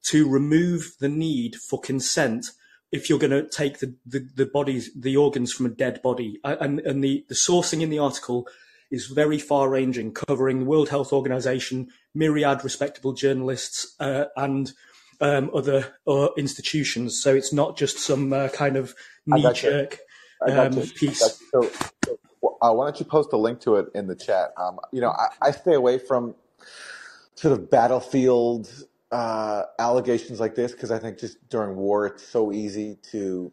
to remove the need for consent if you're going to take the, the, the bodies, the organs from a dead body. And, and the, the sourcing in the article is very far ranging, covering the World Health Organization, myriad respectable journalists, uh, and um, other uh, institutions. So it's not just some uh, kind of knee jerk um, piece. So, so uh, why don't you post a link to it in the chat? Um, you know, I, I stay away from sort of battlefield uh, allegations like this because I think just during war it's so easy to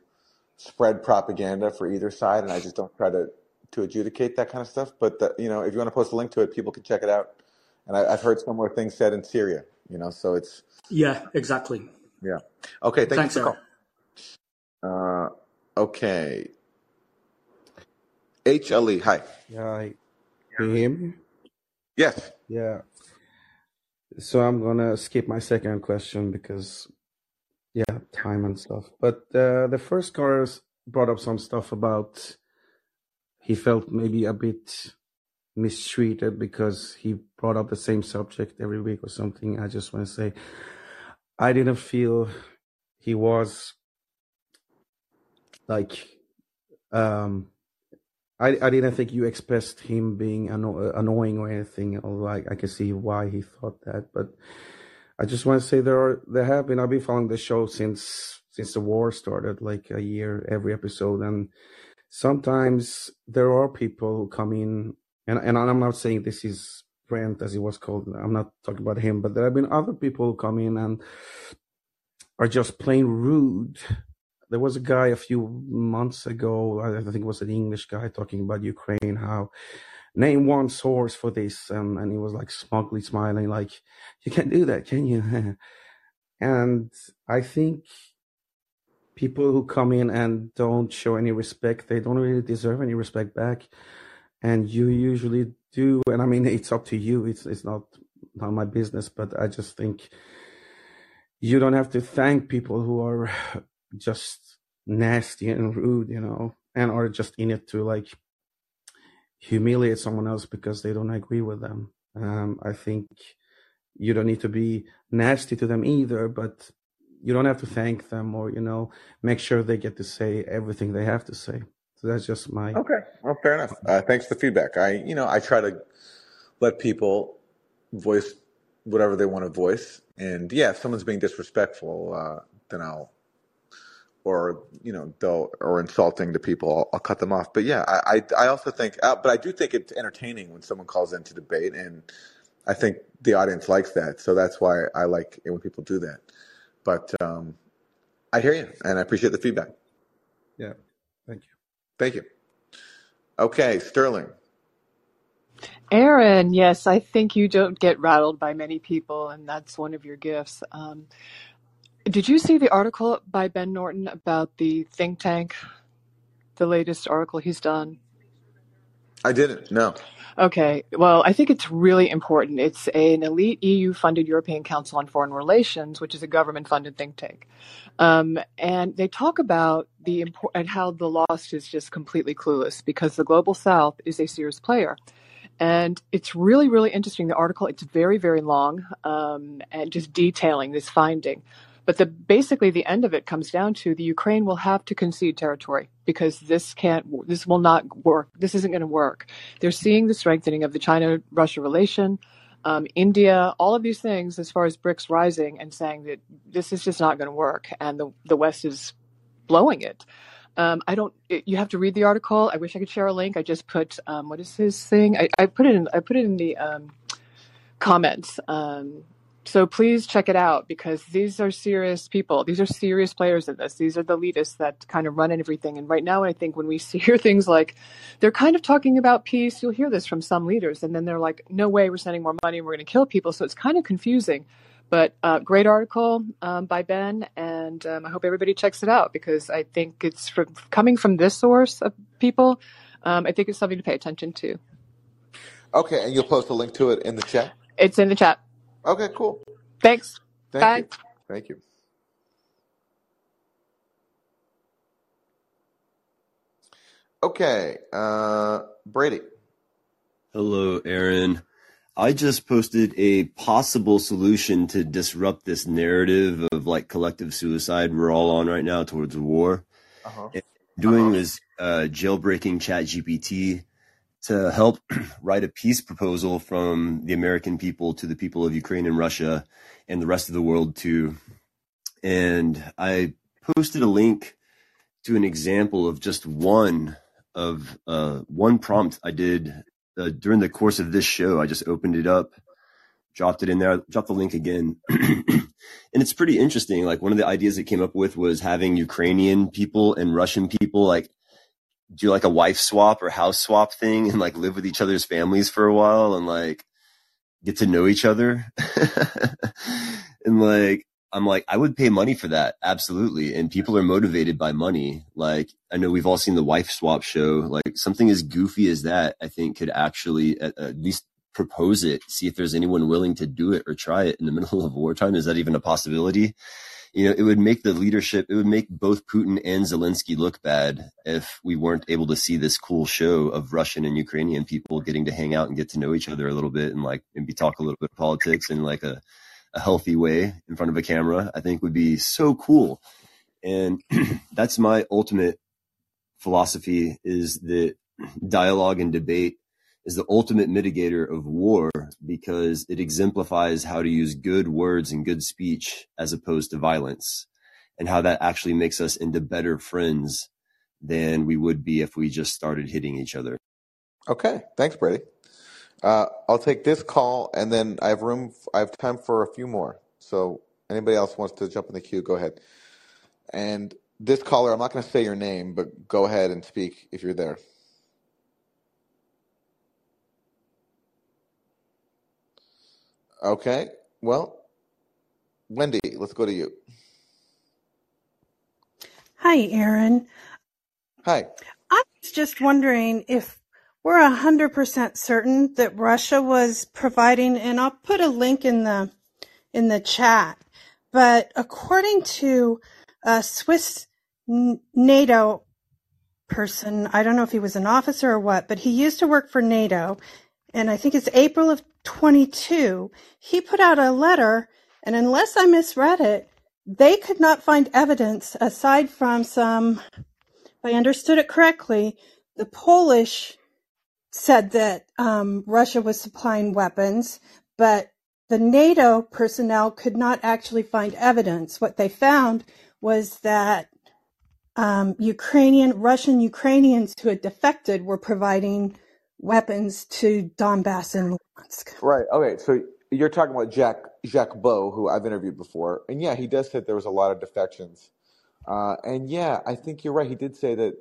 spread propaganda for either side, and I just don't try to to adjudicate that kind of stuff. But the, you know, if you want to post a link to it, people can check it out. And I, have heard similar things said in Syria. You know, so it's yeah, exactly. Yeah. Okay. Thank Thanks, you for Uh, okay. HLE, hi. Hi. Can you hear me? Yes. Yeah. So I'm gonna skip my second question because, yeah, time and stuff. But uh, the first cars brought up some stuff about he felt maybe a bit mistreated because he brought up the same subject every week or something. I just want to say, I didn't feel he was like um I, I didn't think you expressed him being anno- annoying or anything, although I, I can see why he thought that. But I just want to say there are there have been I've been following the show since since the war started, like a year every episode, and sometimes there are people who come in, and and I'm not saying this is Brent as he was called. I'm not talking about him, but there have been other people who come in and are just plain rude there was a guy a few months ago, I think it was an English guy talking about Ukraine, how name one source for this, um, and he was like smugly smiling, like, you can't do that, can you? [laughs] and I think people who come in and don't show any respect, they don't really deserve any respect back. And you usually do, and I mean, it's up to you. It's it's not not my business, but I just think you don't have to thank people who are just nasty and rude, you know, and are just in it to like humiliate someone else because they don't agree with them. Um, I think you don't need to be nasty to them either, but you don't have to thank them or you know make sure they get to say everything they have to say. So that's just my okay. Well, fair enough. Uh, thanks for the feedback. I you know I try to let people voice whatever they want to voice, and yeah, if someone's being disrespectful, uh, then I'll or you know they'll or insulting to people I'll, I'll cut them off but yeah I, I, I also think uh, but i do think it's entertaining when someone calls in to debate and i think the audience likes that so that's why i like it when people do that but um, i hear you and i appreciate the feedback yeah thank you okay sterling Aaron, yes, I think you don't get rattled by many people, and that's one of your gifts. Um, did you see the article by Ben Norton about the think tank? The latest article he's done? I didn't, no. Okay, well, I think it's really important. It's an elite EU funded European Council on Foreign Relations, which is a government funded think tank. Um, and they talk about the import and how the lost is just completely clueless because the global south is a serious player. And it's really, really interesting. The article, it's very, very long um, and just detailing this finding. But the basically the end of it comes down to the Ukraine will have to concede territory because this can't this will not work. This isn't going to work. They're seeing the strengthening of the China Russia relation. um, India, all of these things as far as BRICS rising and saying that this is just not going to work and the, the West is blowing it. Um, I don't. It, you have to read the article. I wish I could share a link. I just put um, what is his thing? I, I, put it in. I put it in the um, comments. Um, so please check it out because these are serious people. These are serious players in this. These are the elitists that kind of run everything. And right now, I think when we [laughs] hear things like they're kind of talking about peace, you'll hear this from some leaders, and then they're like, "No way, we're sending more money. And we're going to kill people." So it's kind of confusing. But uh, great article um, by Ben, and um, I hope everybody checks it out because I think it's from, coming from this source of people. Um, I think it's something to pay attention to. Okay, and you'll post a link to it in the chat. It's in the chat. Okay, cool. Thanks. Thank Bye. you. Thank you. Okay, uh, Brady. Hello, Aaron. I just posted a possible solution to disrupt this narrative of like collective suicide we're all on right now towards war. Uh-huh. Doing uh-huh. is uh, jailbreaking ChatGPT to help [clears throat] write a peace proposal from the American people to the people of Ukraine and Russia and the rest of the world too. And I posted a link to an example of just one of uh, one prompt I did uh, during the course of this show. I just opened it up, dropped it in there, dropped the link again. [clears throat] and it's pretty interesting. Like one of the ideas it came up with was having Ukrainian people and Russian people like do like a wife swap or house swap thing and like live with each other's families for a while and like get to know each other. [laughs] and like, I'm like, I would pay money for that. Absolutely. And people are motivated by money. Like, I know we've all seen the wife swap show. Like something as goofy as that, I think could actually at, at least propose it, see if there's anyone willing to do it or try it in the [laughs] middle of wartime. Is that even a possibility? You know, it would make the leadership, it would make both Putin and Zelensky look bad if we weren't able to see this cool show of Russian and Ukrainian people getting to hang out and get to know each other a little bit and like maybe talk a little bit of politics in like a, a healthy way in front of a camera, I think would be so cool. And [clears throat] that's my ultimate philosophy is that dialogue and debate is the ultimate mitigator of war because it exemplifies how to use good words and good speech as opposed to violence and how that actually makes us into better friends than we would be if we just started hitting each other. Okay. Thanks, Brady. Uh, I'll take this call and then I have room, I have time for a few more. So anybody else wants to jump in the queue, go ahead. And this caller, I'm not going to say your name, but go ahead and speak if you're there. Okay. Well, Wendy, let's go to you. Hi, Aaron. Hi. I was just wondering if we're 100% certain that Russia was providing, and I'll put a link in the in the chat. But according to a Swiss NATO person, I don't know if he was an officer or what, but he used to work for NATO, and I think it's April of 22, he put out a letter, and unless I misread it, they could not find evidence aside from some, if I understood it correctly, the Polish said that um, Russia was supplying weapons, but the NATO personnel could not actually find evidence. What they found was that um, Ukrainian, Russian Ukrainians who had defected were providing weapons to Donbass and. Right. Okay. So you're talking about Jack Jacques Baud, who I've interviewed before, and yeah, he does say there was a lot of defections. Uh, and yeah, I think you're right. He did say that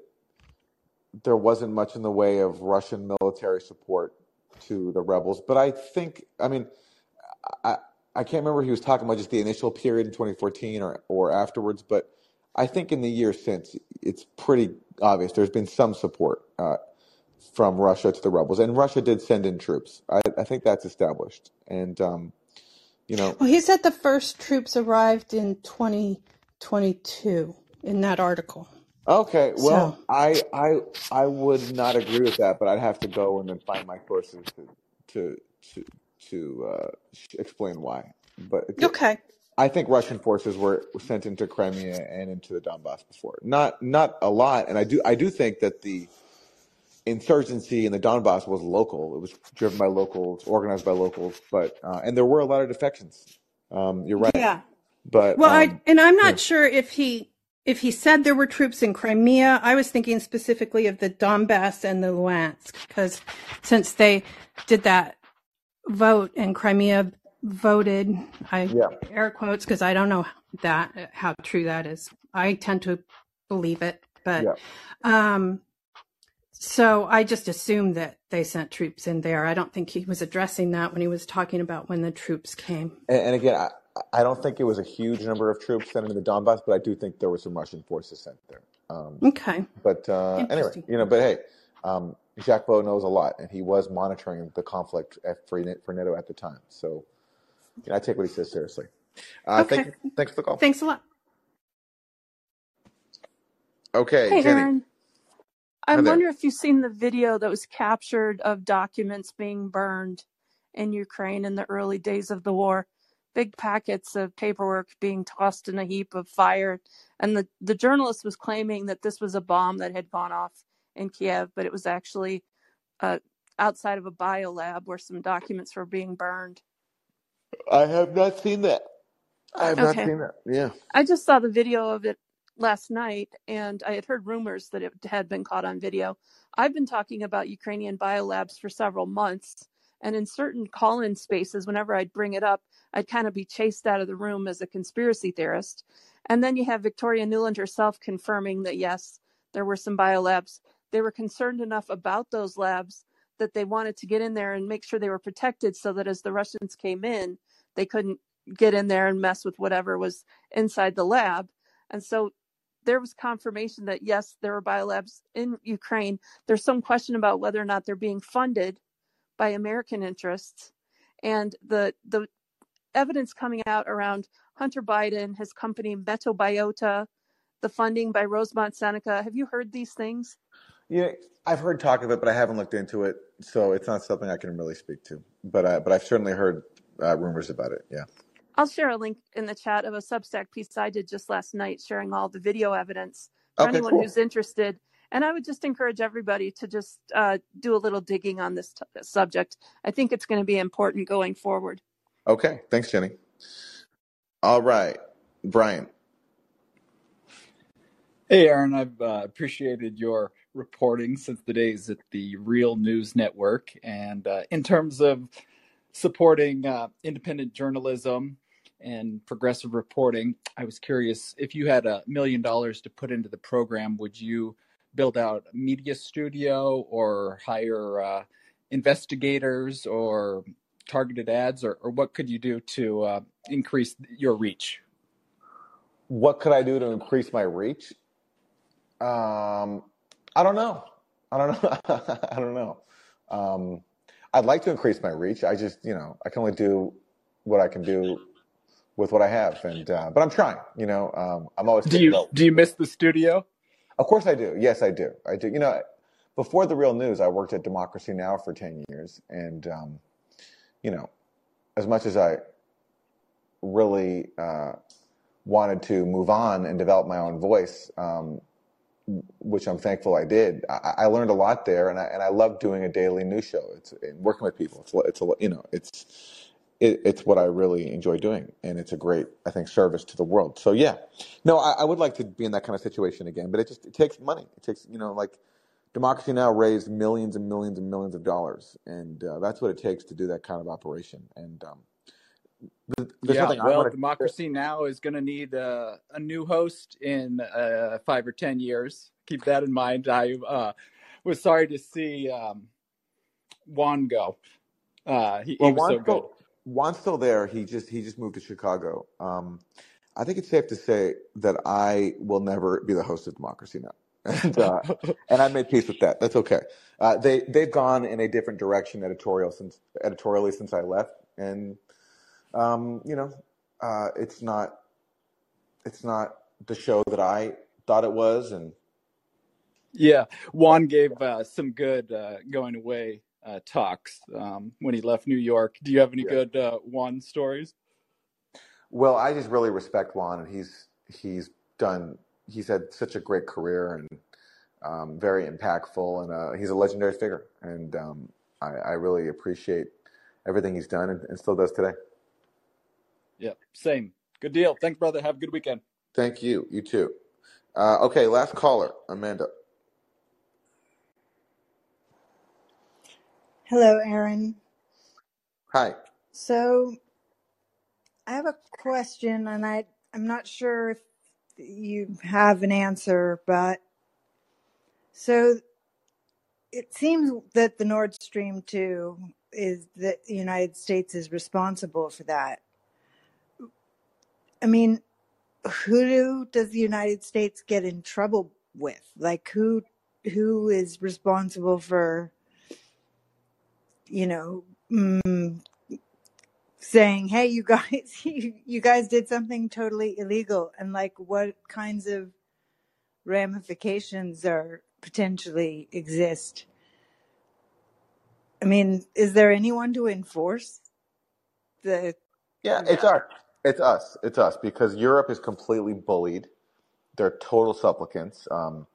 there wasn't much in the way of Russian military support to the rebels. But I think, I mean, I I can't remember he was talking about just the initial period in 2014 or or afterwards, but I think in the years since, it's pretty obvious there's been some support. Uh, from Russia to the rebels, and Russia did send in troops. I, I think that's established, and um, you know. Well, he said the first troops arrived in 2022 in that article. Okay, well, so. I I I would not agree with that, but I'd have to go and then find my sources to to to to uh, explain why. But okay. I think Russian forces were sent into Crimea and into the Donbass before. Not not a lot, and I do I do think that the insurgency in the Donbass was local. It was driven by locals, organized by locals, but uh, and there were a lot of defections. Um, you're right. Yeah. But well, um, I and I'm not yeah. sure if he if he said there were troops in Crimea. I was thinking specifically of the Donbass and the Luhansk because since they did that vote and Crimea voted, I Yeah. air quotes because I don't know that how true that is. I tend to believe it, but Yeah. um, so I just assumed that they sent troops in there. I don't think he was addressing that when he was talking about when the troops came. And, and again, I, I don't think it was a huge number of troops sent into the Donbass, but I do think there were some Russian forces sent there. Um, Okay, but uh, anyway, you know, but hey, um, Jacques Baud knows a lot, and he was monitoring the conflict at, for, for NATO at the time. So you know, I take what he says seriously. Uh, Okay, thank. Thanks for the call. thanks a lot. Okay, Hey, Jenny. Aaron. Hi I there. wonder if you've seen the video that was captured of documents being burned in Ukraine in the early days of the war. Big packets of paperwork being tossed in a heap of fire. And the, the journalist was claiming that this was a bomb that had gone off in Kiev, but it was actually uh, outside of a biolab where some documents were being burned. I have not seen that. I have not seen that. Yeah. I just saw the video of it last night and I had heard rumors that it had been caught on video. I've been talking about Ukrainian biolabs for several months. And in certain call in spaces, whenever I'd bring it up, I'd kind of be chased out of the room as a conspiracy theorist. And then you have Victoria Nuland herself confirming that yes, there were some biolabs. They were concerned enough about those labs that they wanted to get in there and make sure they were protected so that as the Russians came in, they couldn't get in there and mess with whatever was inside the lab. And so there was confirmation that yes, there are biolabs in Ukraine. There's some question about whether or not they're being funded by American interests. And the the evidence coming out around Hunter Biden, his company Metabiota, the funding by Rosemont Seneca. Have you heard these things? Yeah, I've heard talk of it, but I haven't looked into it, so it's not something I can really speak to. But I, but I've certainly heard uh, rumors about it. Yeah. I'll share a link in the chat of a Substack piece I did just last night sharing all the video evidence for Okay. anyone Cool. who's interested. And I would just encourage everybody to just uh, do a little digging on this t- subject. I think it's going to be important going forward. Okay. Thanks, Jenny. All right, Brian. Hey, Aaron, I've uh, appreciated your reporting since the days at the Real News Network. And uh, in terms of supporting uh, independent journalism and progressive reporting, I was curious if you had a million dollars to put into the program, would you build out a media studio or hire uh, investigators or targeted ads, or, or what could you do to uh, increase your reach? What could I do to increase my reach? Um, I don't know. I don't know. [laughs] I don't know. Um, I'd like to increase my reach. I just, you know, I can only do what I can do with what I have, and uh, but I'm trying. You know, um, I'm always Do you do you miss the studio? Of course, I do. Yes, I do. I do. You know, before the Real News, I worked at Democracy Now for ten years, and um, you know, as much as I really uh, wanted to move on and develop my own voice, um, which I'm thankful I did. I, I learned a lot there, and I and I love doing a daily news show. It's and working with people. It's a- it's a you know it's it, it's what I really enjoy doing, and it's a great I think service to the world. So yeah, no, I, I would like to be in that kind of situation again, but it just it takes money. It takes you know like Democracy Now raised millions and millions and millions of dollars, and uh, that's what it takes to do that kind of operation. And um, Yeah, well, want to. Democracy Now is going to need uh, a new host in uh, five or ten years. Keep that in mind. I uh, was sorry to see um, Juan go. Uh, he, he Well, was so Juan's good. still Juan's still there. He just he just moved to Chicago. Um, I think it's safe to say that I will never be the host of Democracy Now, [laughs] and uh, and I made peace with that. That's okay. Uh, they they've gone in a different direction editorial since editorially since I left, and um, you know, uh, it's not it's not the show that I thought it was, and Yeah, Juan gave uh, some good uh, going away uh, talks um, when he left New York. Do you have any yeah. good uh, Juan stories? Well, I just really respect Juan, and he's he's done he's had such a great career, and um, very impactful, and uh, he's a legendary figure. And um, I, I, really appreciate everything he's done and, and still does today. Yep, same. Good deal. Thanks, brother. Have a good weekend. Thank you. You too. Uh, okay, last caller, Amanda. Hello, Aaron. Hi. So I have a question, and I I'm not sure if you have an answer, but so it seems that the Nord Stream 2 is that the United States is responsible for that. I mean, who does the United States get in trouble with? Like who who is responsible for you know mm, saying, "Hey, you guys, [laughs] you, you guys did something totally illegal," and like what kinds of ramifications are potentially exist? I mean, is there anyone to enforce the? Yeah, it's our, it's us, it's us because Europe is completely bullied. They're total supplicants. Um,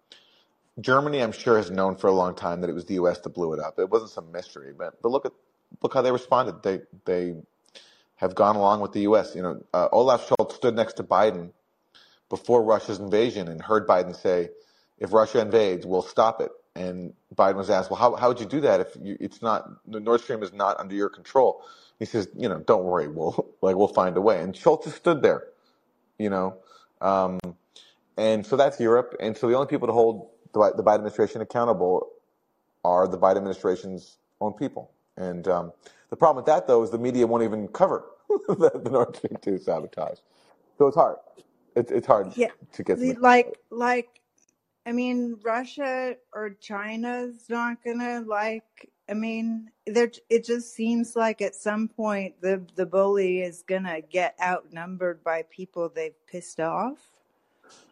Germany, I'm sure, has known for a long time that it was the U.S. that blew it up. It wasn't some mystery, but but look at look how they responded. They they have gone along with the U.S. You know, uh, Olaf Scholz stood next to Biden before Russia's invasion and heard Biden say, "If Russia invades, we'll stop it." And Biden was asked, "Well, how how would you do that if you, it's not the Nord Stream is not under your control?" He says, "You know, don't worry, we'll [laughs] like we'll find a way." And Scholz stood there, you know, um, and so that's Europe. And so the only people to hold the, the Biden administration accountable are the Biden administration's own people. And um, the problem with that, though, is the media won't even cover [laughs] the, the Nord Stream 2 sabotage. So it's hard. It's it's hard Yeah, to get the- like like I mean, Russia or China's not gonna like. I mean, there. It just seems like at some point the the bully is gonna get outnumbered by people they've pissed off.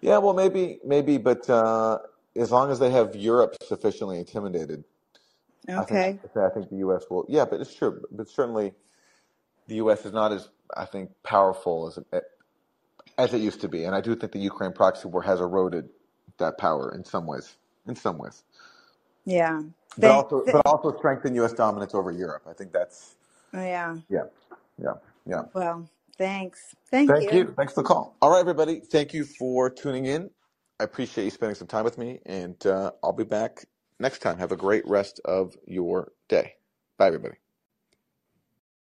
Yeah, well, maybe, maybe, but uh, as long as they have Europe sufficiently intimidated, I think Okay. I think the U.S. will. Yeah, but it's true. But certainly, the U.S. is not as I think powerful as it, as it used to be, and I do think the Ukraine proxy war has eroded that power in some ways. In some ways, Yeah. but Thank. also th- but also strengthen U.S. dominance over Europe. I think that's yeah. yeah, yeah, yeah. Well, thanks. Thank Thank you. you. Thanks for the call. All right, everybody. Thank you for tuning in. I appreciate you spending some time with me, and uh, I'll be back next time. Have a great rest of your day. Bye, everybody.